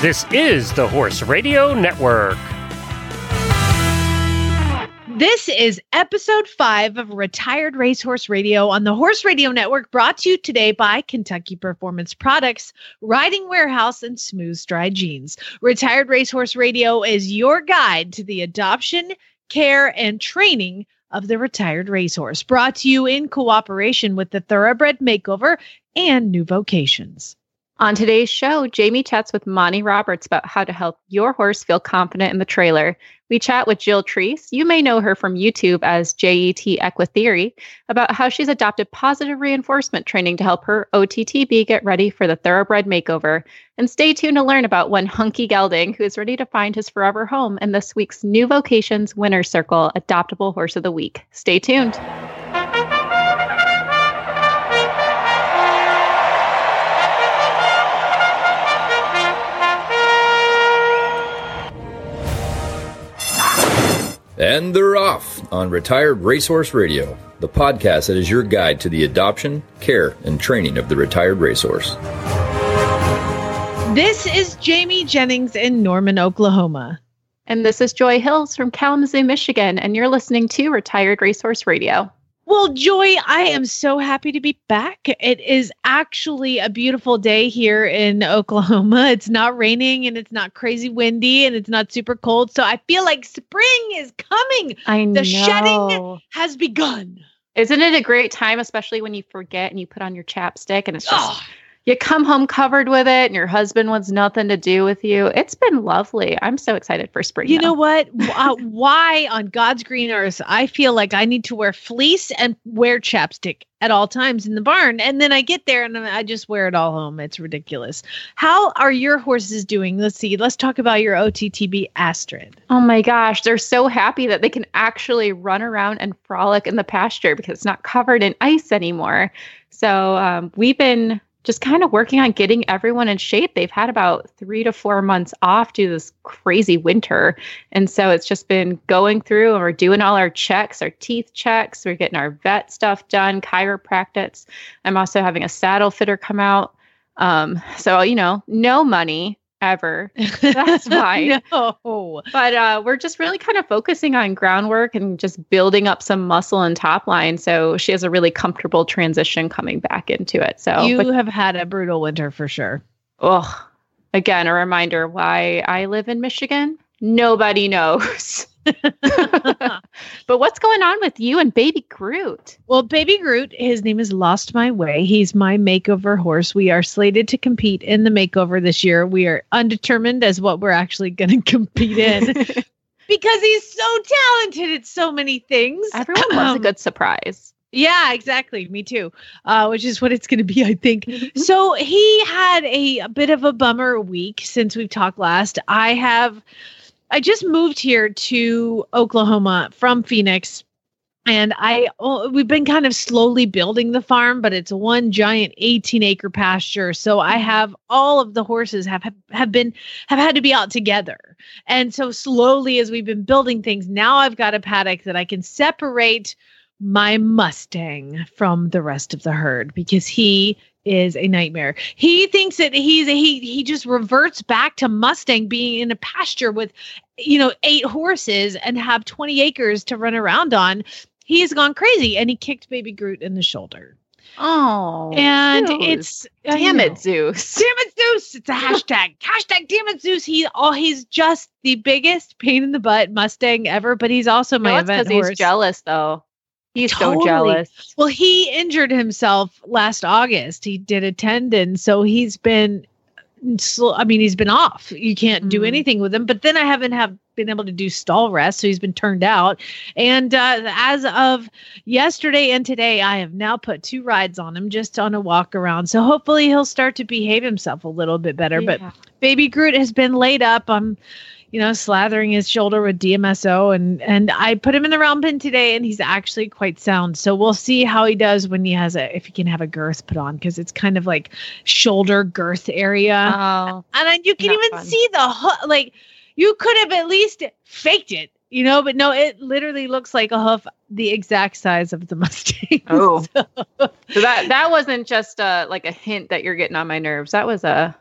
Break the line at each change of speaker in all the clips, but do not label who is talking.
This is the Horse Radio Network.
This is episode five of Retired Racehorse Radio on the Horse Radio Network, brought to you today by Kentucky Performance Products, Riding Warehouse, and Smooth Stride Jeans. Retired Racehorse Radio is your guide to the adoption, care, and training of the retired racehorse, brought to you in cooperation with the Thoroughbred Makeover and New Vocations.
On today's show, Jamie chats with Monty Roberts about how to help your horse feel confident in the trailer. We chat with Jill Treese. You may know her from YouTube as JET Equitheory about how she's adopted positive reinforcement training to help her OTTB get ready for the thoroughbred makeover. And stay tuned to learn about one hunky gelding who is ready to find his forever home in this week's New Vocations Winner Circle Adoptable Horse of the Week. Stay tuned.
And they're off on Retired Racehorse Radio, the podcast that is your guide to the adoption, care, and training of the retired racehorse.
This is Jamie Jennings in Norman, Oklahoma.
And this is Joy Hills from Kalamazoo, Michigan, and you're listening to Retired Racehorse Radio.
Well, Joy, I am so happy to be back. It is actually a beautiful day here in Oklahoma. It's not raining and it's not crazy windy and it's not super cold. So I feel like spring is coming.
I know.
The shedding has begun.
Isn't it a great time, especially when you forget and you put on your chapstick and it's just
Oh,
you come home covered with it and your husband wants nothing to do with you. It's been lovely. I'm so excited for spring.
you
though.
know what? uh, why on God's green earth I feel like I need to wear fleece and wear chapstick at all times in the barn, and then I get there and I just wear it all home. It's ridiculous. How are your horses doing? Let's see. Let's talk about your OTTB Astrid.
Oh my gosh, they're so happy that they can actually run around and frolic in the pasture because it's not covered in ice anymore. So um, we've been just kind of working on getting everyone in shape. They've had about three to four months off due to this crazy winter. And so it's just been going through and we're doing all our checks, our teeth checks. We're getting our vet stuff done, chiropractics. I'm also having a saddle fitter come out. Um, so, you know, no money ever. That's fine.
no.
But uh, we're just really kind of focusing on groundwork and just building up some muscle and top line. So she has a really comfortable transition coming back into it. So,
You
but,
have had a brutal winter for sure.
oh, again, a reminder why I live in Michigan. Nobody knows. but what's going on with you and baby Groot?
Well, Baby Groot, his name is Lost My Way. He's my makeover horse. We are slated to compete in the makeover this year. We are undetermined as what we're actually going to compete in because he's so talented at so many things.
Everyone loves a
Um,
good surprise.
Yeah, exactly. Me too. Uh, which is what it's going to be, I think. so he had a, a bit of a bummer week since we've talked last. I have, I just moved here to Oklahoma from Phoenix. And I, oh, we've been kind of slowly building the farm, but it's one giant 18 acre pasture. So I mm-hmm. have all of the horses have, have have been have had to be out together. And so slowly as we've been building things, now I've got a paddock that I can separate my Mustang from the rest of the herd because he is a nightmare. He thinks that he's a, he he just reverts back to Mustang being in a pasture with you know eight horses and have 20 acres to run around on. He has gone crazy and he kicked baby Groot in the shoulder.
Oh,
and
Zeus.
it's
damn it, Zeus.
Damn it, Zeus! It's a hashtag. hashtag damn it, Zeus. He oh he's just the biggest pain in the butt Mustang ever, but he's also my
No,
event
because
horse.
he's jealous, though. He's
Totally.
so jealous.
Well, he injured himself last August. He did a tendon, so he's been. I mean, he's been off. You can't do
Mm.
anything with him. But then I haven't have been able to do stall rest, so he's been turned out. And uh, as of yesterday and today, I have now put two rides on him just on a walk around. So hopefully he'll start to behave himself a little bit better. But baby Groot has been laid up. I'm, you know, slathering his shoulder with DMSO, and and I put him in the round pen today, and he's actually quite sound. So we'll see how he does when he has a if he can have a girth put on because it's kind of like shoulder girth area,
Oh,
and then you can even
fun.
see the hoof. Like you could have at least faked it. You know, but no, it literally looks like a hoof the exact size of the Mustang.
Oh.
So-
so that that wasn't just uh like a hint that you're getting on my nerves. That was a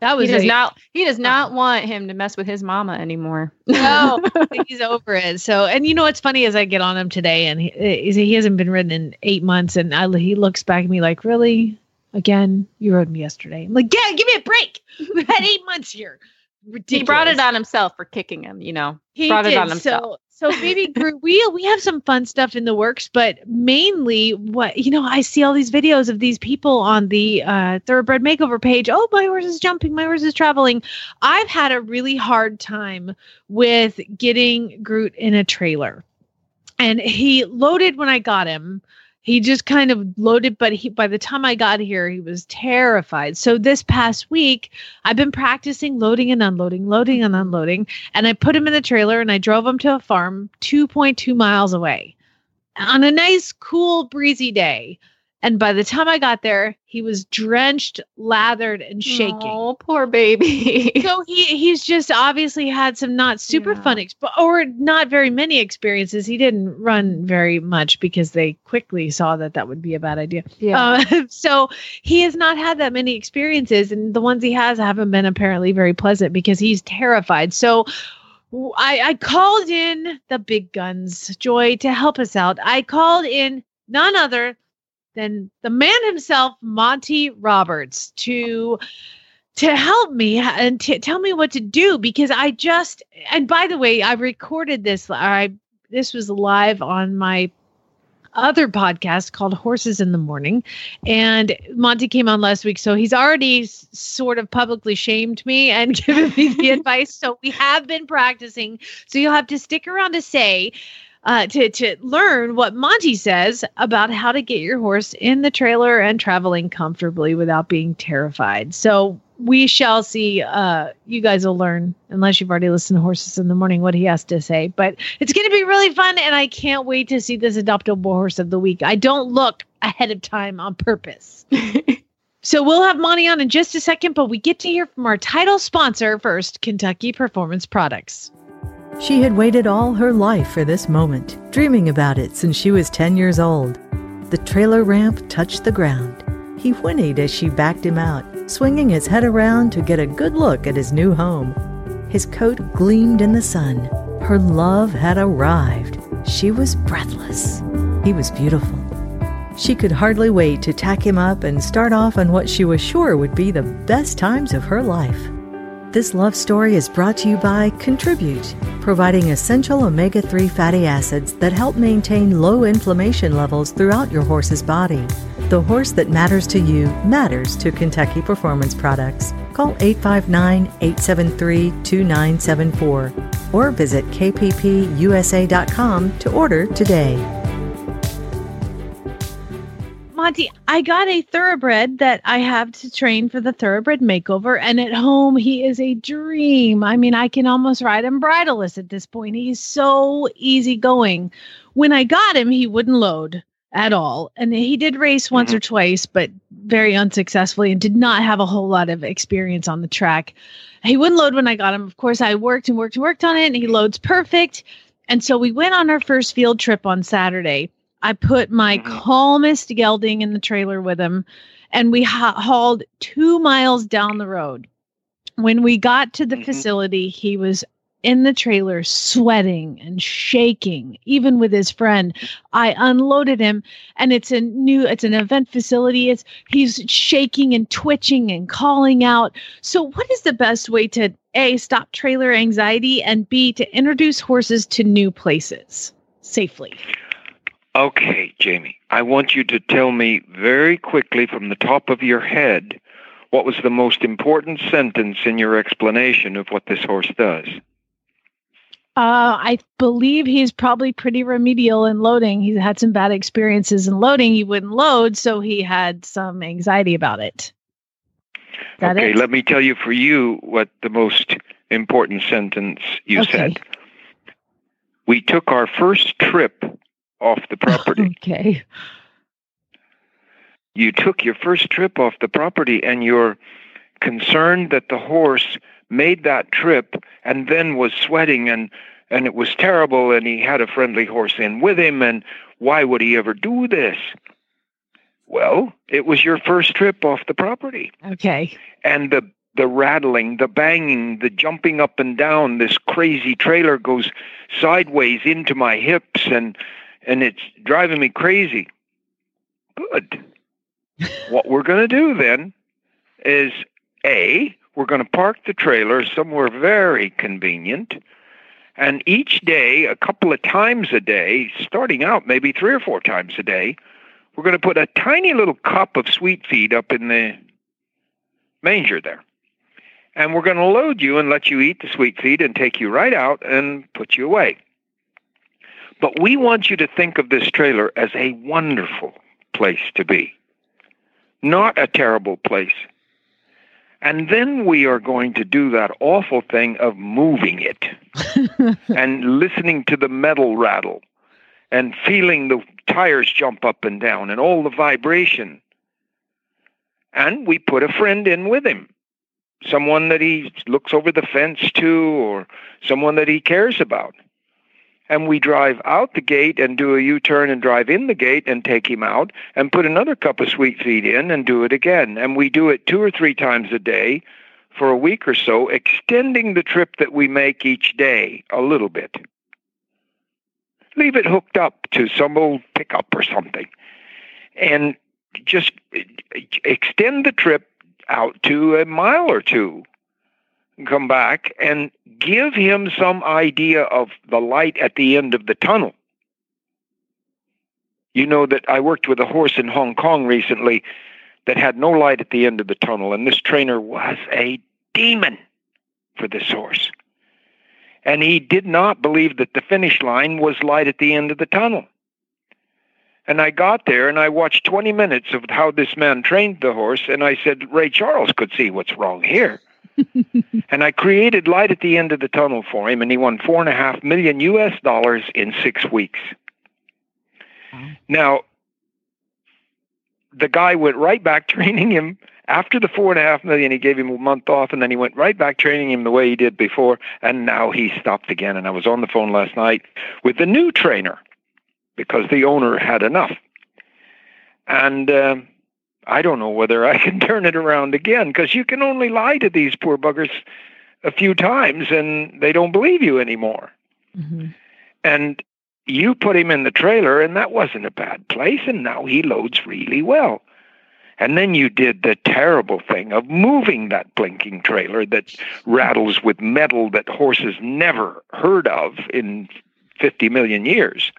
That was
he does
a-
not he does not want him to mess with his mama anymore.
No, he's over it. So, and you know what's funny is I get on him today, and he, eh, he he hasn't been ridden in eight months, and I, he looks back at me like, "Really? Again? You rode me yesterday?" I'm like, "Yeah, give me a break. We've had eight months here." Ridiculous.
he brought it on himself for kicking him, you know.
He
brought it on himself.
So, so baby Groot, we we have some fun stuff in the works, but mainly what you know, I see all these videos of these people on the uh, thoroughbred makeover page. Oh, my horse is jumping, my horse is traveling. I've had a really hard time with getting Groot in a trailer, and he loaded when I got him. He just kind of loaded, but he by the time I got here, he was terrified. So this past week, I've been practicing loading and unloading, loading and unloading. And I put him in the trailer and I drove him to a farm 2.2 miles away on a nice, cool, breezy day. And by the time I got there, he was drenched, lathered, and shaking.
Oh, poor baby.
So he he's just obviously had some not super
Yeah.
fun exp- or not very many experiences. He didn't run very much because they quickly saw that that would be a bad idea.
yeah.
Uh, so he has not had that many experiences, and the ones he has haven't been apparently very pleasant because he's terrified. So I called in the big guns, Joy, to help us out. I called in none other than the man himself, Monty Roberts, to to help me and tell me what to do because I just and by the way, I recorded this. I this was live on my other podcast called Horses in the Morning. And Monty came on last week. So he's already s- sort of publicly shamed me and given me the advice. So we have been practicing. So you'll have to stick around to say, uh, to, to learn what Monty says about how to get your horse in the trailer and traveling comfortably without being terrified. So we shall see. Uh, you guys will learn, unless you've already listened to Horses in the Morning, what he has to say. But it's going to be really fun, and I can't wait to see this adoptable horse of the week. I don't look ahead of time on purpose. so we'll have Monty on in just a second, but we get to hear from our title sponsor first, Kentucky Performance Products.
She had waited all her life for this moment, dreaming about it since she was 10 years old. The trailer ramp touched the ground. He whinnied as she backed him out, swinging his head around to get a good look at his new home. His coat gleamed in the sun. Her love had arrived. She was breathless. He was beautiful. She could hardly wait to tack him up and start off on what she was sure would be the best times of her life. This love story is brought to you by Contribute, providing essential omega 3 fatty acids that help maintain low inflammation levels throughout your horse's body. The horse that matters to you matters to Kentucky Performance Products. Call 859 873 2974 or visit kppusa.com to order today.
Monty, I got a thoroughbred that I have to train for the thoroughbred makeover, and at home he is a dream. I mean, I can almost ride him bridleless at this point. He's so easygoing. When I got him, he wouldn't load at all, and he did race once or mm-hmm. twice, but very unsuccessfully, and did not have a whole lot of experience on the track. He wouldn't load when I got him. Of course, I worked and worked and worked on it, and he loads perfect. And so we went on our first field trip on Saturday. I put my calmest gelding in the trailer with him, and we ha- hauled two miles down the road. When we got to the
Mhm.
facility, he was in the trailer sweating and shaking, even with his friend. I unloaded him, and it's a new, it's an event facility. It's he's shaking and twitching and calling out. So, what is the best way to a stop trailer anxiety and b to introduce horses to new places safely?
Okay, Jamie, I want you to tell me very quickly from the top of your head what was the most important sentence in your explanation of what this horse does.
Uh, I believe he's probably pretty remedial in loading. He's had some bad experiences in loading. He wouldn't load, so he had some anxiety about it. That
okay,
it?
let me tell you for you what the most important sentence you
Okay.
said. We took our first trip off the property.
Okay.
you took your first trip off the property and you're concerned that the horse made that trip and then was sweating and and it was terrible and he had a friendly horse in with him and why would he ever do this well it was your first trip off the property
Okay.
and the the rattling, the banging, the jumping up and down. This crazy trailer goes sideways into my hips and and it's driving me crazy. Good. what we're going to do then is A, we're going to park the trailer somewhere very convenient. And each day, a couple of times a day, starting out maybe three or four times a day, we're going to put a tiny little cup of sweet feed up in the manger there. And we're going to load you and let you eat the sweet feed and take you right out and put you away. But we want you to think of this trailer as a wonderful place to be, not a terrible place. And then we are going to do that awful thing of moving it and listening to the metal rattle and feeling the tires jump up and down and all the vibration. And we put a friend in with him, someone that he looks over the fence to or someone that he cares about and we drive out the gate and do a U-turn and drive in the gate and take him out and put another cup of sweet feed in and do it again. And we do it two or three times a day for a week or so, extending the trip that we make each day a little bit. Leave it hooked up to some old pickup or something. And just extend the trip out to a mile or two come back and give him some idea of the light at the end of the tunnel. You know that I worked with a horse in Hong Kong recently that had no light at the end of the tunnel, and this trainer was a demon for this horse. And he did not believe that the finish line was light at the end of the tunnel. And I got there and I watched 20 minutes of how this man trained the horse, and I said, Ray Charles could see what's wrong here. and I created light at the end of the tunnel for him, and he won four and a half million U.S. dollars in six weeks. Now, the guy went right back training him after the four and a half million. He gave him a month off, and then he went right back training him the way he did before. And now he stopped again. And I was on the phone last night with the new trainer because the owner had enough. And uh, I don't know whether I can turn it around again because you can only lie to these poor buggers a few times and they don't believe you anymore. Mm-hmm. And you put him in the trailer and that wasn't a bad place and now he loads really well. And then you did the terrible thing of moving that blinking trailer that rattles with metal that horses never heard of in 50 million years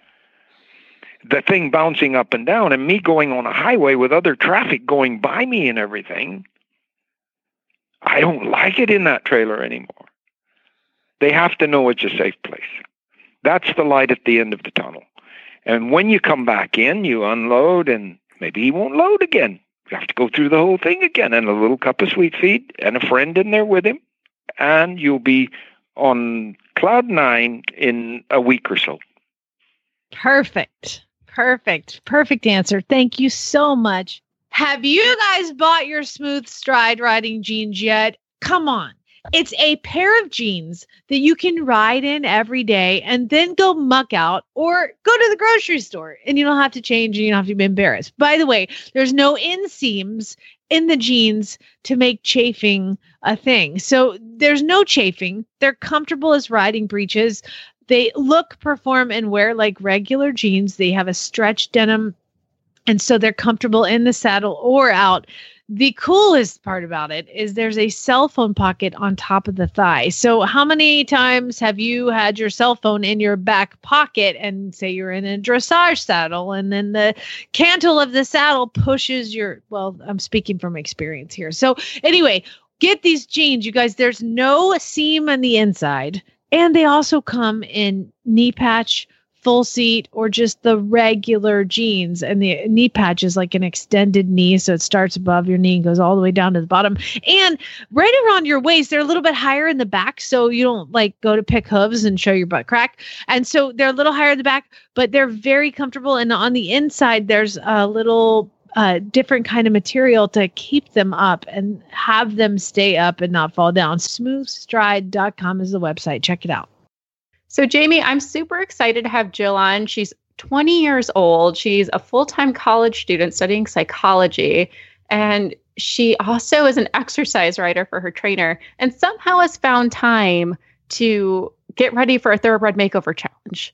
the thing bouncing up and down and me going on a highway with other traffic going by me and everything. I don't like it in that trailer anymore. They have to know it's a safe place. That's the light at the end of the tunnel. And when you come back in, you unload and maybe he won't load again. You have to go through the whole thing again and a little cup of sweet feed and a friend in there with him. And you'll be on cloud nine in a week or so.
Perfect. Perfect. Perfect answer. Thank you so much. Have you guys bought your smooth stride riding jeans yet? Come on. It's a pair of jeans that you can ride in every day and then go muck out or go to the grocery store and you don't have to change and you don't have to be embarrassed. By the way, there's no inseams in the jeans to make chafing a thing. So there's no chafing. They're comfortable as riding breeches. They look, perform, and wear like regular jeans. They have a stretch denim, and so they're comfortable in the saddle or out. The coolest part about it is there's a cell phone pocket on top of the thigh. So, how many times have you had your cell phone in your back pocket and say you're in a dressage saddle and then the cantle of the saddle pushes your, well, I'm speaking from experience here. So, anyway, get these jeans, you guys. There's no seam on the inside. And they also come in knee patch, full seat, or just the regular jeans. And the knee patch is like an extended knee. So it starts above your knee and goes all the way down to the bottom. And right around your waist, they're a little bit higher in the back. So you don't like go to pick hooves and show your butt crack. And so they're a little higher in the back, but they're very comfortable. And on the inside, there's a little uh, different kind of material to keep them up and have them stay up and not fall down. Smoothstride.com is the website. Check it out.
So, Jamie, I'm super excited to have Jill on. She's 20 years old. She's a full time college student studying psychology. And she also is an exercise rider for her trainer and somehow has found time to get ready for a thoroughbred makeover challenge.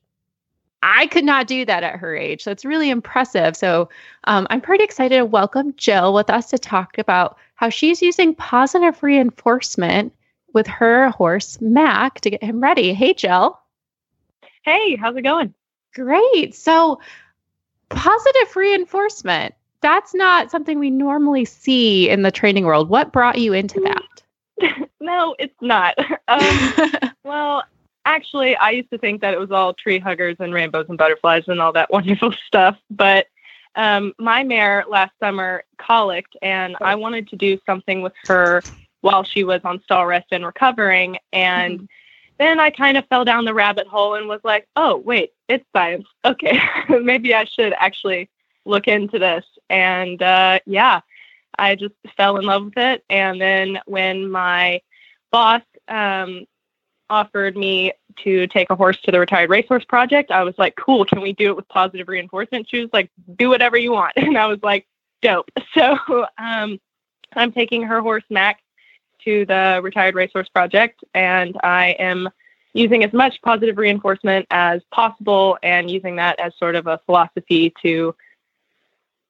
I could not do that at her age. So it's really impressive. So um, I'm pretty excited to welcome Jill with us to talk about how she's using positive reinforcement with her horse, Mac, to get him ready. Hey, Jill.
Hey, how's it going?
Great. So, positive reinforcement, that's not something we normally see in the training world. What brought you into that?
no, it's not. Um, well, actually, I used to think that it was all tree huggers and rainbows and butterflies and all that wonderful stuff. But um, my mare last summer colicked, and I wanted to do something with her while she was on stall rest and recovering. And mm-hmm. then I kind of fell down the rabbit hole and was like, oh, wait, it's science. Okay, maybe I should actually look into this. And uh, yeah, I just fell in love with it. And then when my boss um, offered me to take a horse to the retired racehorse project, I was like, cool, can we do it with positive reinforcement? She was like, do whatever you want. And I was like, dope. So um, I'm taking her horse, Mac, to the retired racehorse project, and I am using as much positive reinforcement as possible and using that as sort of a philosophy to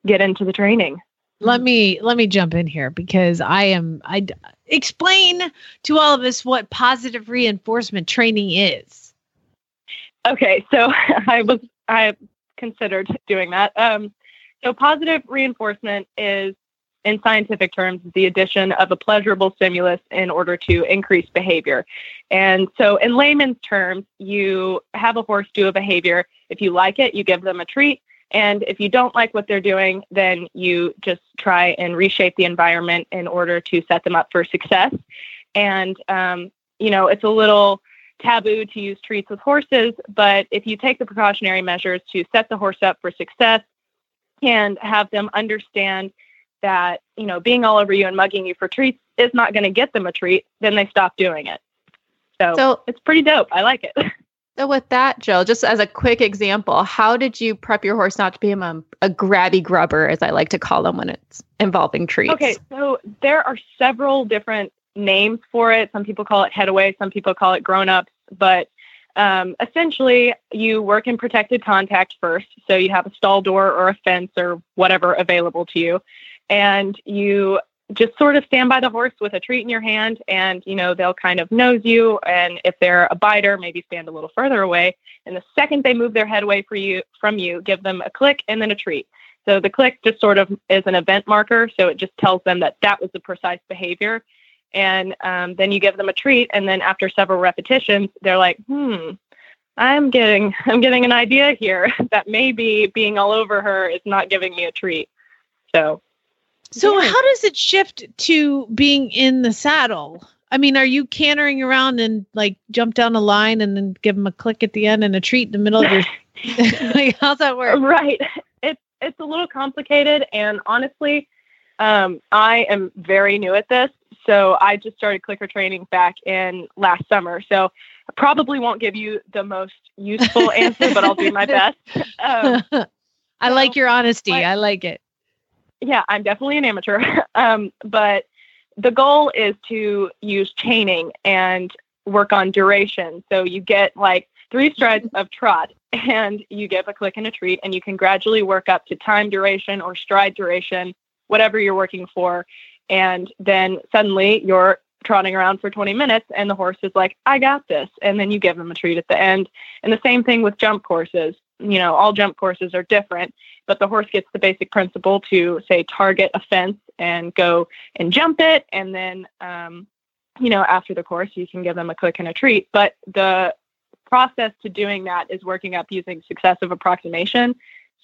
get into the training
let me let me jump in here because I am I explain to all of us what positive reinforcement training is.
Okay, so I was I considered doing that. Um, so positive reinforcement is in scientific terms the addition of a pleasurable stimulus in order to increase behavior. And so in layman's terms, you have a horse do a behavior. If you like it, you give them a treat. And if you don't like what they're doing, then you just try and reshape the environment in order to set them up for success. And, um, you know, it's a little taboo to use treats with horses, but if you take the precautionary measures to set the horse up for success and have them understand that, you know, being all over you and mugging you for treats is not going to get them a treat, then they stop doing it. So, so it's pretty dope. I like it.
So, with that, Jill, just as a quick example, how did you prep your horse not to be a, a grabby grubber, as I like to call them when it's involving treats?
Okay, so there are several different names for it. Some people call it head away, some people call it grown ups, but um, essentially, you work in protected contact first. So, you have a stall door or a fence or whatever available to you, and you just sort of stand by the horse with a treat in your hand and you know they'll kind of nose you. And if they're a biter maybe stand a little further away. And the second they move their head away for you from you give them a click and then a treat. So the click just sort of is an event marker. So it just tells them that that was the precise behavior. And um, then you give them a treat. And then after several repetitions they're like hmm i'm getting i'm getting an idea here that maybe being all over her is not giving me a treat. So
so how does it shift to being in the saddle? I mean, are you cantering around and like jump down a line and then give them a click at the end and a treat in the middle of your like how's that work?
Right. It's it's a little complicated and honestly, um, I am very new at this. So I just started clicker training back in last summer. So I probably won't give you the most useful answer, but I'll do my best. Um,
I like your honesty. I like it
yeah, I'm definitely an amateur. um, but the goal is to use chaining and work on duration. So you get like three strides of trot and you give a click and a treat and you can gradually work up to time duration or stride duration, whatever you're working for. And then suddenly you're trotting around for 20 minutes and the horse is like, I got this. And then you give them a treat at the end. And the same thing with jump courses. You know, all jump courses are different but the horse gets the basic principle to say target a fence and go and jump it. And then um, you know after the course you can give them a click and a treat. But the process to doing that is working up using successive approximation.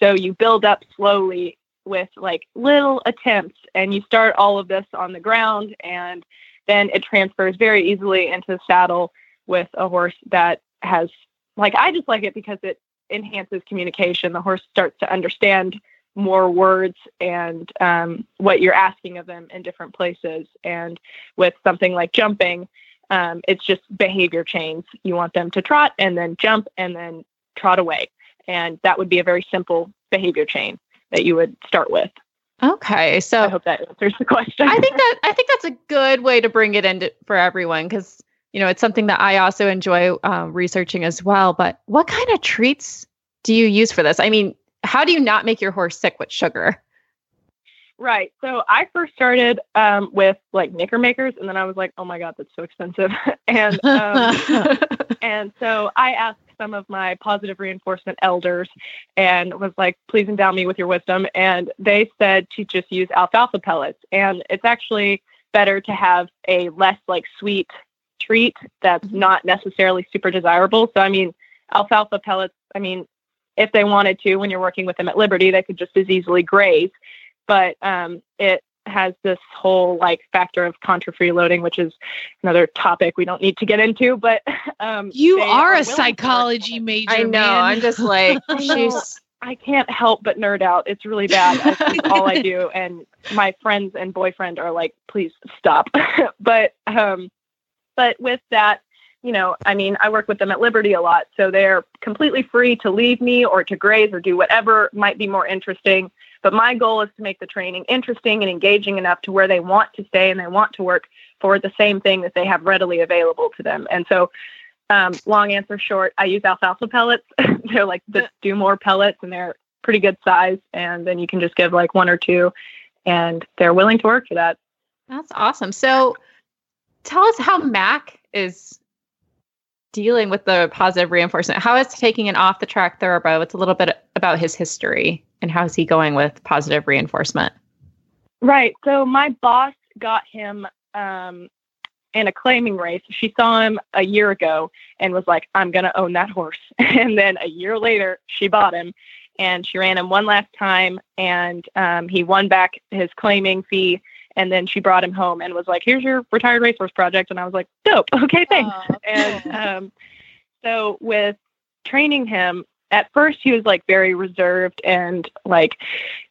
So you build up slowly with like little attempts and you start all of this on the ground and then it transfers very easily into the saddle with a horse that has like I just like it because it enhances communication. The horse starts to understand more words and um, what you're asking of them in different places. And with something like jumping, um, it's just behavior chains. You want them to trot and then jump and then trot away. And that would be a very simple behavior chain that you would start with.
Okay, so
I hope that answers the question.
I think that I think that's a good way to bring it into for everyone because you know it's something that I also enjoy um, researching as well. But what kind of treats do you use for this? I mean, how do you not make your horse sick with sugar?
Right. So I first started um, with like Nicker Makers, and then I was like, "Oh my god, that's so expensive." and um, and so I asked some of my positive reinforcement elders, and was like, "Please endow me with your wisdom." And they said to just use alfalfa pellets, and it's actually better to have a less like sweet treat that's not necessarily super desirable. So I mean, alfalfa pellets. I mean, if they wanted to, when you're working with them at Liberty, they could just as easily graze but um, it has this whole like factor of contrafreeloading, which is another topic we don't need to get into. But um,
you are,
are
a psychology major.
I know.
man.
I'm just like she's.
I can't help but nerd out. It's really bad. That's all I do, and my friends and boyfriend are like, "Please stop." but um, but with that, you know, I mean, I work with them at Liberty a lot, so they're completely free to leave me or to graze or do whatever might be more interesting. But my goal is to make the training interesting and engaging enough to where they want to stay and they want to work for the same thing that they have readily available to them. And so, um, long answer short, I use alfalfa pellets. they're like the do more pellets and they're pretty good size. And then you can just give like one or two, and they're willing to work for that.
That's awesome. So, tell us how Mac is dealing with the positive reinforcement. How is taking an off the track thoroughbred? It's a little bit about his history and how's he going with positive reinforcement?
Right. So my boss got him um, in a claiming race. She saw him a year ago and was like, I'm going to own that horse. And then a year later, she bought him and she ran him one last time and um, he won back his claiming fee. And then she brought him home and was like, here's your retired racehorse project. And I was like, dope. Okay, thanks. and um, so with training him, at first he was like very reserved and like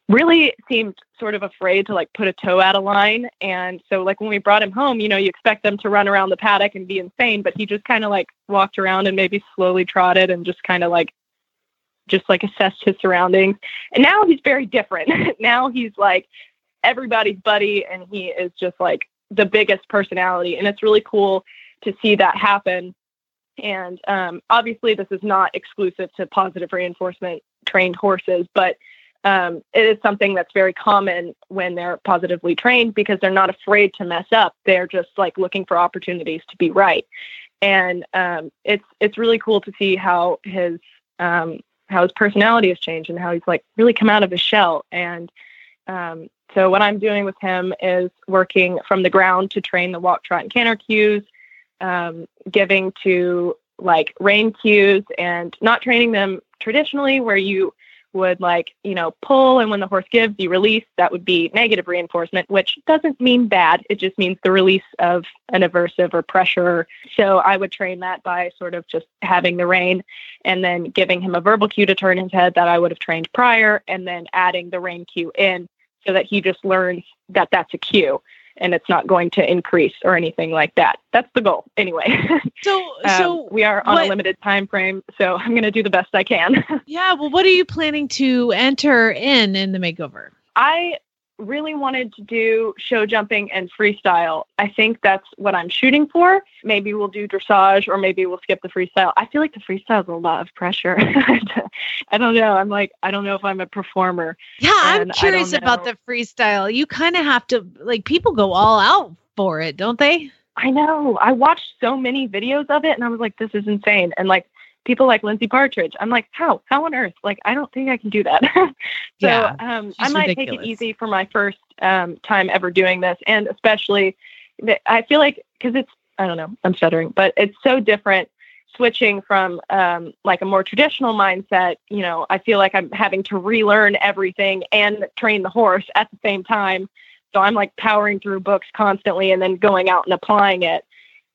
really seemed sort of afraid to like put a toe out of line and so like when we brought him home you know you expect them to run around the paddock and be insane but he just kind of like walked around and maybe slowly trotted and just kind of like just like assessed his surroundings and now he's very different now he's like everybody's buddy and he is just like the biggest personality and it's really cool to see that happen and um, obviously, this is not exclusive to positive reinforcement trained horses, but um, it is something that's very common when they're positively trained because they're not afraid to mess up. They're just like looking for opportunities to be right, and um, it's it's really cool to see how his um, how his personality has changed and how he's like really come out of his shell. And um, so, what I'm doing with him is working from the ground to train the walk, trot, and canter cues um, giving to like rein cues and not training them traditionally where you would like you know pull and when the horse gives you release. That would be negative reinforcement which doesn't mean bad. It just means the release of an aversive or pressure. So i would train that by sort of just having the rein and then giving him a verbal cue to turn his head that i would have trained prior and then adding the rein cue in so that he just learns that that's a cue and it's not going to increase or anything like that. That's the goal anyway.
So
Um,
so
we are on
what-
a limited time frame, so I'm going to do the best I can.
yeah, well what are you planning to enter in in the makeover?
I really wanted to do show jumping and freestyle. I think that's what I'm shooting for. Maybe we'll do dressage or maybe we'll skip the freestyle. I feel like the freestyle is a lot of pressure. I don't know. I'm like, I don't know if I'm a performer.
Yeah, I'm curious about the freestyle. You kind of have to like people go all out for it, don't they?
I know. I watched so many videos of it and I was like, this is insane. And like people like Lindsay Partridge, I'm like, how? How on earth? Like, I don't think I can do that. so
Yeah,
um, I might take it easy for my first um, time ever doing this. And especially, I feel like, because it's, I don't know, I'm stuttering, but it's so different switching from um, like a more traditional mindset. You know, I feel like I'm having to relearn everything and train the horse at the same time. So I'm like powering through books constantly and then going out and applying it.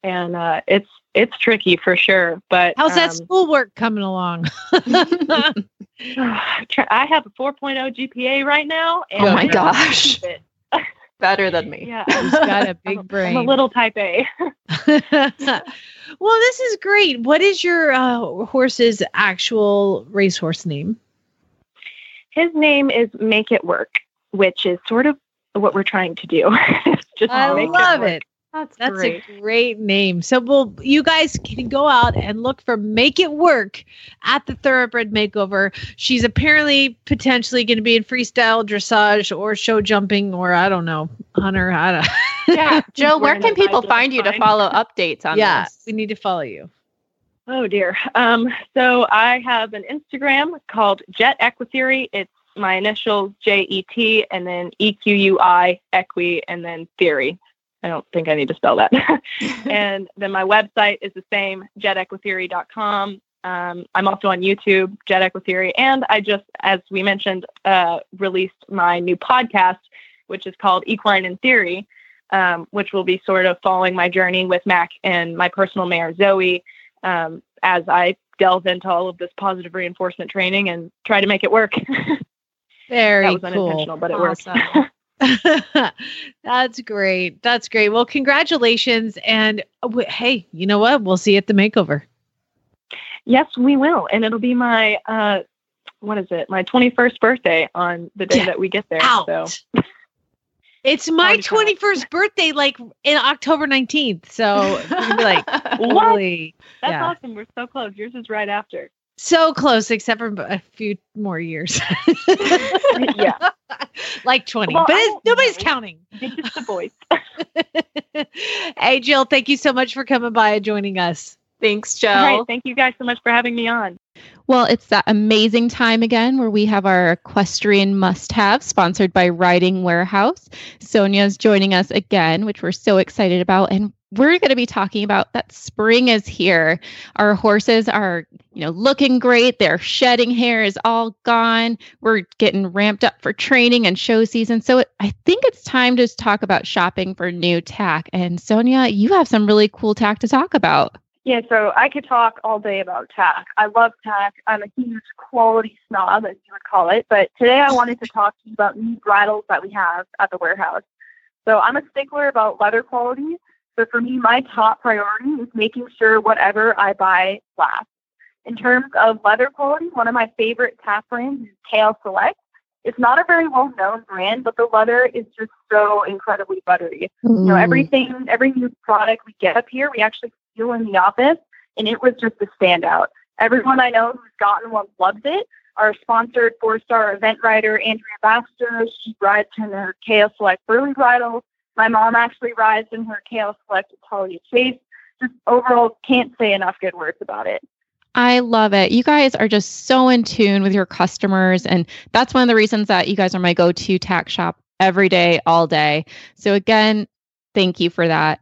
And uh, it's it's tricky for sure. But
How's that
um,
schoolwork coming along?
I have a 4.0 GPA right now. And
Oh my gosh. Better than me.
Yeah,
He's got a
I'm
big
I'm
brain.
a little type A.
well, this is great. What is your uh, horse's actual racehorse name?
His name is Make It Work. which is sort of what we're trying to do. Just
I
make
love
work.
it.
That's,
That's
great.
a great name. So, well, you guys can go out and look for Make It Work at the Thoroughbred Makeover. She's apparently potentially going to be in freestyle dressage or show jumping or I don't know, hunter. I don't.
yeah, Jill, where can people find you to follow updates on
yeah,
this?
we need to follow you.
Oh dear. Um, so I have an Instagram called Jet Equitheory. It's my initials J E T and then E Q U I Equi and then theory. I don't think I need to spell that. and then my website is the same, jetequitheory.com. Um, I'm also on YouTube, Jet Equitheory, and I just, as we mentioned, uh, released my new podcast, which is called Equine in Theory, um, which will be sort of following my journey with Mac and my personal mare Zoe um, as I delve into all of this positive reinforcement training and try to make it work.
Very
that was
cool.
unintentional, but it worked.
That's great. That's great. Well, congratulations. And uh, w- hey, you know what? We'll see you at the makeover.
yes, we will, and it'll be my uh, what is it? My 21st birthday on the day
Get
that we get there.
Out.
So
It's my 21st birthday, like in October 19th. So be like, holy,
that's
yeah.
awesome. We're so close. Yours is right after.
So close, except for a few more years.
yeah,
like 20,
Well,
but
I
it's,
don't
nobody's
know.
counting.
it's just the voice.
hey, Jill, thank you so much for coming by and joining us.
Thanks, Jill.
All right, thank you guys so much for having me on.
Well, it's that amazing time again where we have our equestrian must have sponsored by Riding Warehouse. Sonia's joining us again, which we're so excited about. And we're going to be talking about that spring is here. Our horses are, you know, looking great. Their shedding hair is all gone. We're getting ramped up for training and show season. So it, I think it's time to talk about shopping for new tack. And Sonia, you have some really cool tack to talk about.
Yeah, so I could talk all day about tack. I love tack. I'm a huge quality snob, as you would call it. But today I wanted to talk to you about new bridles that we have at the warehouse. So I'm a stickler about leather quality. So for me, my top priority is making sure whatever I buy lasts. In terms of leather quality, one of my favorite tack brands is KL Select. It's not a very well known brand, but the leather is just so incredibly buttery you know, mm. everything, every new product we get up here, we actually feel in the office, and it was just a standout. Everyone I know who's gotten one loves it. Our sponsored four-star event rider, Andrea Baxter, she rides in her KL Select Burley bridle. My mom actually rides in her KL Select Talia Chase. Just overall, can't say enough good words about it.
I love it. You guys are just so in tune with your customers. And that's one of the reasons that you guys are my go to tack shop every day, all day. So, again, thank you for that.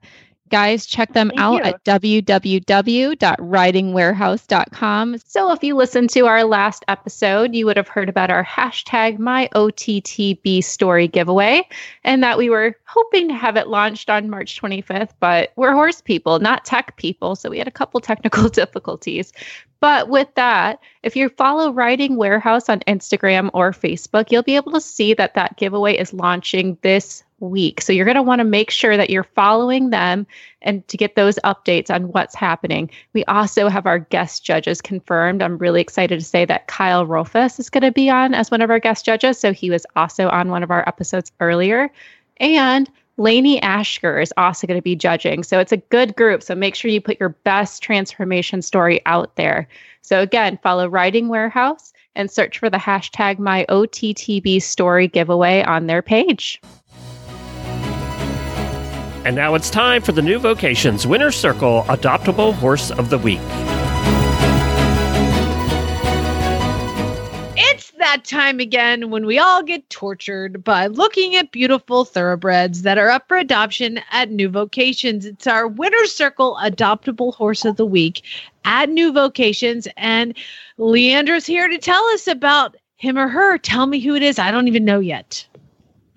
Guys, check them
Thank
out
you.
at www.ridingwarehouse.com. So, if you listened to our last episode, you would have heard about our hashtag MyOTTB story giveaway and that we were hoping to have it launched on March 25th, but we're horse people, not tech people. So, we had a couple technical difficulties. But with that, if you follow Riding Warehouse on Instagram or Facebook, you'll be able to see that that giveaway is launching this week. So you're going to want to make sure that you're following them and to get those updates on what's happening. We also have our guest judges confirmed. I'm really excited to say that Kyle Rofus is going to be on as one of our guest judges. So he was also on one of our episodes earlier. And Lainey Ashker is also going to be judging. So it's a good group. So make sure you put your best transformation story out there. So again, follow Riding Warehouse and search for the hashtag my OTTB story giveaway on their page.
And now it's time for the New Vocations Winner Circle Adoptable Horse of the Week.
It's that time again when we all get tortured by looking at beautiful thoroughbreds that are up for adoption at New Vocations. It's our Winner Circle Adoptable Horse of the Week at New Vocations. And Leandra's here to tell us about him or her. Tell me who it is. I don't even know yet.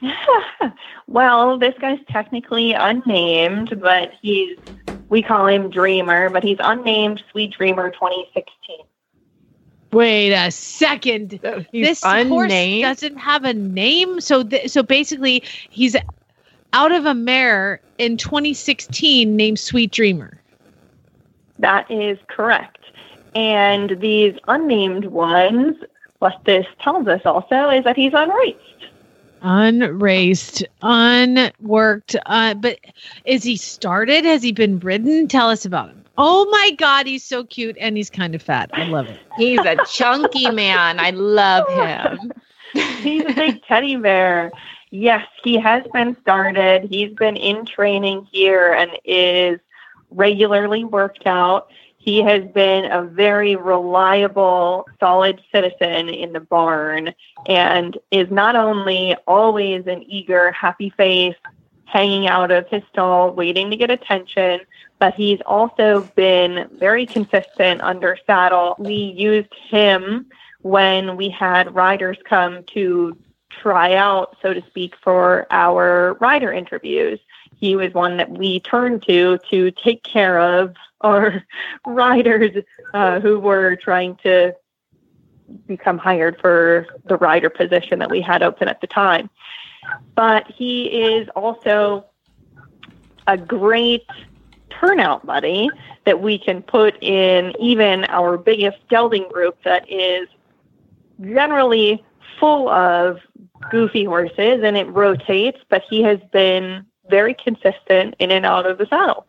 well, this guy's technically unnamed, but he's we call him Dreamer, but he's unnamed Sweet Dreamer 2016.
Wait a second.
He's
this horse doesn't have a name. So, th- so basically, he's out of a mare in 2016 named Sweet Dreamer.
That is correct. And these unnamed ones, what this tells us also is that he's unraced.
Unraced, unworked. Uh, but is he started? Has he been ridden? Tell us about him. Oh my God, he's so cute and he's kind of fat. I love it.
He's a chunky man. I love him.
He's a big teddy bear. Yes, he has been started. He's been in training here and is regularly worked out. He has been a very reliable, solid citizen in the barn and is not only always an eager, happy face, hanging out of his stall, waiting to get attention, but he's also been very consistent under saddle. We used him when we had riders come to try out, so to speak, for our rider interviews. He was one that we turned to to take care of our riders uh, who were trying to become hired for the rider position that we had open at the time. But he is also a great turnout buddy that we can put in even our biggest gelding group that is generally full of goofy horses and it rotates, but he has been very consistent in and out of the saddle.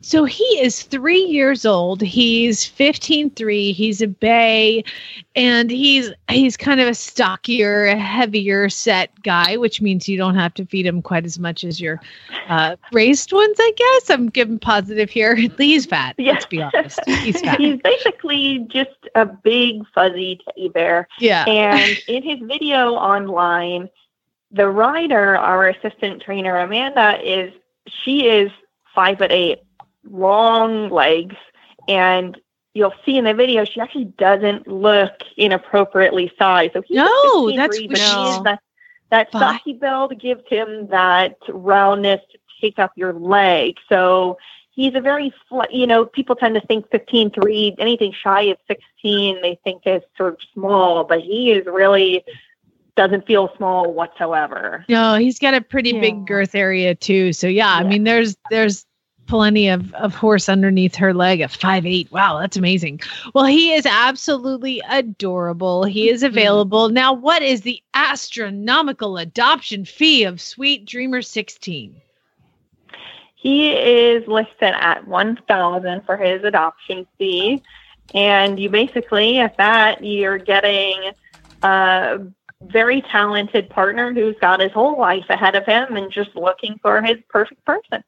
So he is three years old. He's 15-3. He's a bay, and he's he's kind of a stockier, heavier set guy, which means you don't have to feed him quite as much as your uh, raised ones. I guess I'm giving positive here. He's fat.
Yeah.
Let's be honest. He's fat.
He's basically just a big fuzzy teddy bear.
yeah.
And in his video online, the rider, our assistant trainer Amanda, is she is five foot eight, long legs, and you'll see in the video she actually doesn't look inappropriately sized. So he's
No, that's
three,
what
but he
she-
is that that stocky build gives him that roundness to take up your leg. So he's a very you know people tend to think 15 3 anything shy of 16 they think is sort of small but he is really doesn't feel small whatsoever
No, he's got a pretty
Yeah.
big girth area too. So yeah, I
Yeah.
mean there's there's plenty of, of horse underneath her leg at five eight. Wow, that's amazing. Well, he is absolutely adorable. He is mm-hmm. available. Now, what is the astronomical adoption fee of Sweet Dreamer 16?
he is listed at 1000 for his adoption fee and you basically at that you're getting a very talented partner who's got his whole life ahead of him and just looking for his perfect person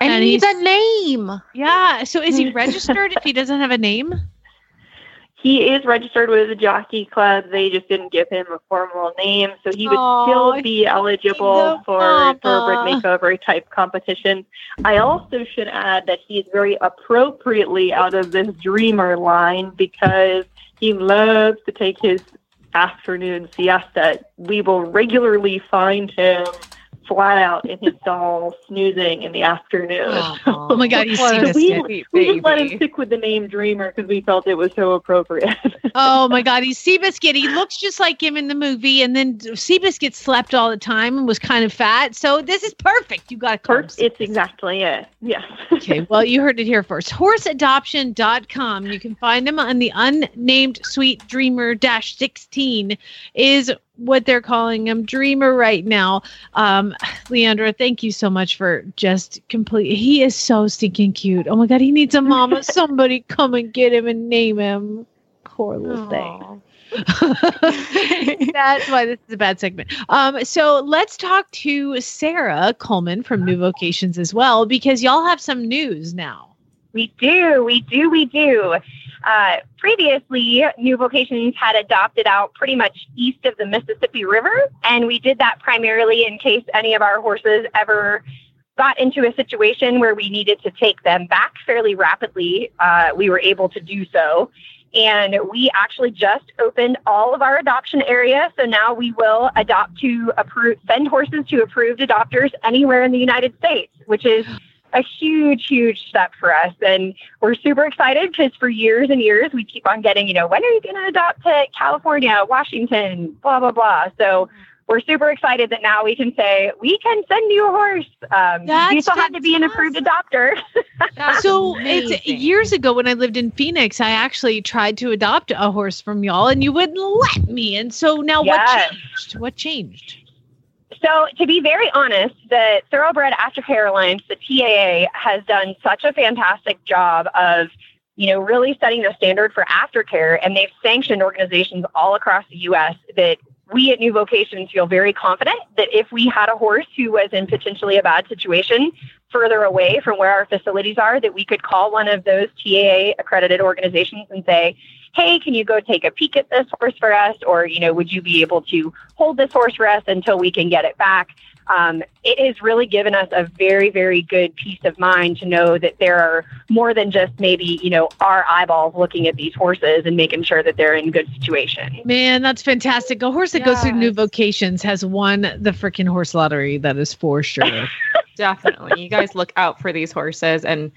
And,
And
he needs
he's-
a name.
Yeah. So is he registered if he doesn't have a name?
He is registered with the jockey club. They just didn't give him a formal name, so he would
Aw,
still be eligible
the
for
mama.
thoroughbred makeover type competitions. I also should add that he's very appropriately out of this dreamer line because he loves to take his afternoon siesta. We will regularly find him flat out in his stall snoozing in the afternoon.
Oh, oh my God, he's
What a
Seabiscuit.
sweet
We just let him stick with the name Dreamer because we felt it was so appropriate.
Oh my God, he's Seabiscuit. He looks just like him in the movie, and then Seabiscuit slept all the time and was kind of fat. So this is perfect. You got call
it's exactly it. Yes.
Okay, well, you heard it here first. Horseadoption.com. You can find them on the unnamed Sweet Dreamer dash sixteen is what they're calling him Dreamer right now. Um, Leandra, thank you so much for just complete. He is so stinking cute. Oh my God, he needs a mama. Somebody come and get him and name him. Poor little thing. That's why this is a bad segment. Um, so let's talk to Sarah Coleman from New Vocations as well, because y'all have some news now.
We do, we do, we do. Uh, previously, New Vocations had adopted out pretty much east of the Mississippi River, and we did that primarily in case any of our horses ever got into a situation where we needed to take them back fairly rapidly. Uh, we were able to do so. And we actually just opened all of our adoption area. So now we will adopt to approve, send horses to approved adopters anywhere in the United States, which is a huge, huge step for us. And we're super excited because for years and years, we keep on getting, you know, when are you going to adopt to California, Washington, blah, blah, blah. So we're super excited that now we can say, we can send you a horse. Um, you
That's
still have to be an approved adopter.
so it's years ago when I lived in Phoenix, I actually tried to adopt a horse from y'all and you wouldn't let me. And so now what changed? What changed?
So, to be very honest, the Thoroughbred Aftercare Alliance, the TAA, has done such a fantastic job of, you know, really setting the standard for aftercare, and they've sanctioned organizations all across the U.S. that we at New Vocations feel very confident that if we had a horse who was in potentially a bad situation further away from where our facilities are, that we could call one of those TAA accredited organizations and say, hey, can you go take a peek at this horse for us? Or, you know, would you be able to hold this horse for us until we can get it back? Um, it has really given us a very, very good peace of mind to know that there are more than just maybe, you know, our eyeballs looking at these horses and making sure that they're in good situation.
Man, that's fantastic. A horse that goes through new vocations has won the freaking horse lottery. That is for sure.
Definitely. You guys look out for these horses and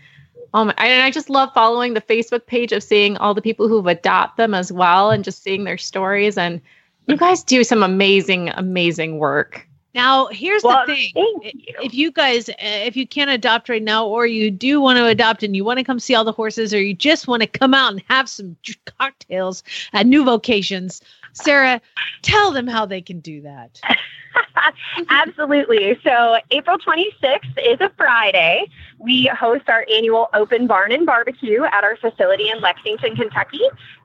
Oh my, and I just love following the Facebook page of seeing all the people who've adopted them as well and just seeing their stories. And you guys do some amazing, amazing work.
Now, here's
Well,
the thing.
you.
If you guys, uh, if you can't adopt right now, or you do want to adopt and you want to come see all the horses, or you just want to come out and have some cocktails at New Vocations, Sarah, tell them how they can do that.
Absolutely. So, April 26th is a Friday. We host our annual open barn and barbecue at our facility in Lexington, Kentucky.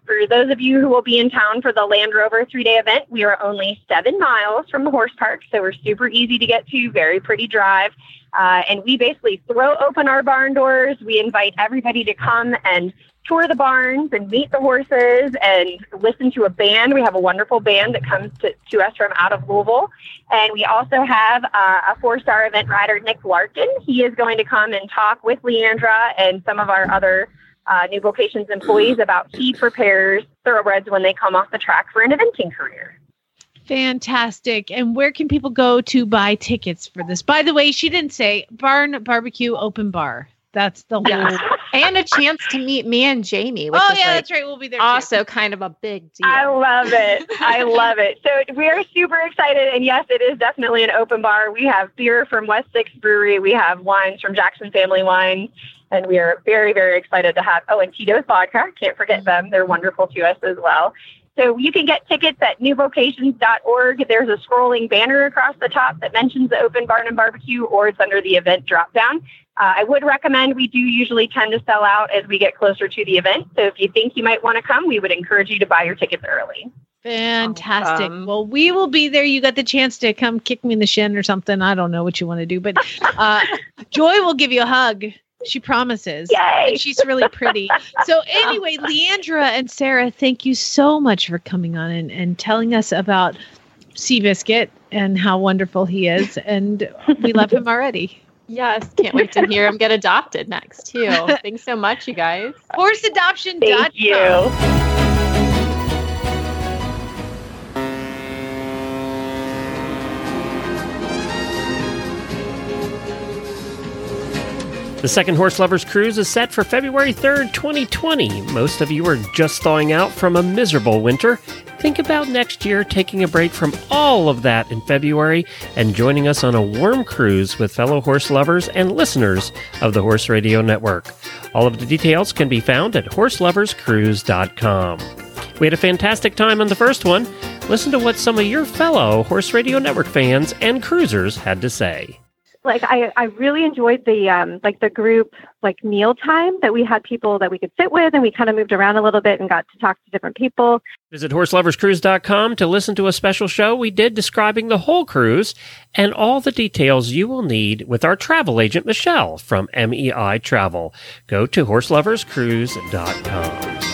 For those of you who will be in town for the Land Rover three day event, we are only seven miles from the horse park, so we're super easy to get to, very pretty drive. Uh, and we basically throw open our barn doors. We invite everybody to come and tour the barns and meet the horses and listen to a band. We have a wonderful band that comes to, to us from out of Louisville. And we also have uh, a four star event rider, Nick Larkin. He is going to come and talk with Leandra and some of our other uh, New Vocations employees about he prepares thoroughbreds when they come off the track for an eventing career.
Fantastic. And where can people go to buy tickets for this? By the way, she didn't say barn barbecue open bar. That's the whole.
And a chance to meet me and Jamie, which
Oh
is
yeah,
like
that's right. We'll be there. too.
also kind of a big deal.
I love it. I love it. So we are super excited. And yes, it is definitely an open bar. We have beer from West Sixth Brewery. We have wines from Jackson Family Wines. And we are very, very excited to have, oh, and Tito's Vodka. Can't forget them. They're wonderful to us as well. So you can get tickets at newvocations.org. There's a scrolling banner across the top that mentions the open barn and barbecue, or it's under the event drop down. Uh, I would recommend we do usually tend to sell out as we get closer to the event. So if you think you might want to come, we would encourage you to buy your tickets early.
Fantastic.
Awesome.
Well, we will be there. You got the chance to come kick me in the shin or something. I don't know what you want to do, but uh, Joy will give you a hug. She promises.
Yay!
And she's really pretty. So, anyway, Leandra and Sarah, thank you so much for coming on and, and telling us about Seabiscuit and how wonderful he is. And we love him already.
Yes, can't wait to hear him get adopted next too. Thanks so much, you guys.
Horseadoption.com.
Thank you.
The second Horse Lovers Cruise is set for February 3rd, 2020. Most of you are just thawing out from a miserable winter. Think about next year taking a break from all of that in February and joining us on a warm cruise with fellow horse lovers and listeners of the Horse Radio Network. All of the details can be found at horseloverscruise.com. We had a fantastic time on the first one. Listen to what some of your fellow Horse Radio Network fans and cruisers had to say.
Like I, I really enjoyed the um like the group like meal time that we had people that we could sit with and we kind of moved around a little bit and got to talk to different people
Visit horseloverscruise.com to listen to a special show we did describing the whole cruise and all the details you will need with our travel agent Michelle from MEI Travel. Go to horseloverscruise.com.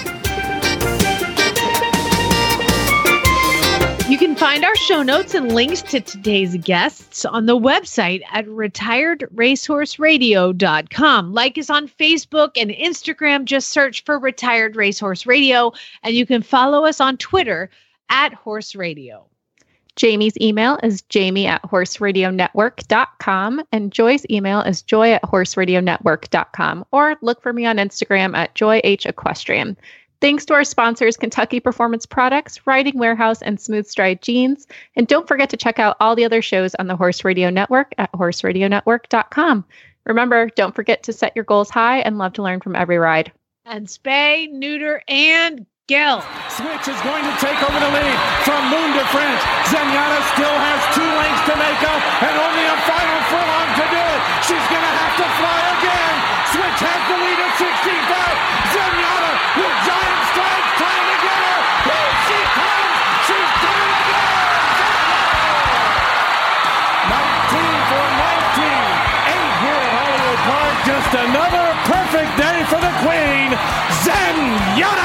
find our show notes and links to today's guests on the website at retiredracehorseradio.com. Like us on Facebook and Instagram. Just search for Retired Racehorse Radio. And you can follow us on Twitter at Horse Radio.
Jamie's email is jamie at horseradionetwork.com and Joy's email is joy at horseradionetwork.com or look for me on Instagram at joy h equestrian. Thanks to our sponsors, Kentucky Performance Products, Riding Warehouse, and Smooth Stride Jeans. And don't forget to check out all the other shows on the Horse Radio Network at horseradionetwork.com. Remember, don't forget to set your goals high and love to learn from every ride.
And spay, neuter, and Gill.
Switch is going to take over the lead from Moon to French. Zenyatta still has two lengths to make up and only a final furlong to do it. She's going to have to fly again. Switch has the lead at 65. Zenyatta will die strike, trying to get her. Here she comes. She's 19 for 19. Eight here at Hollywood Park. Just another perfect day for the Queen, Zenyatta.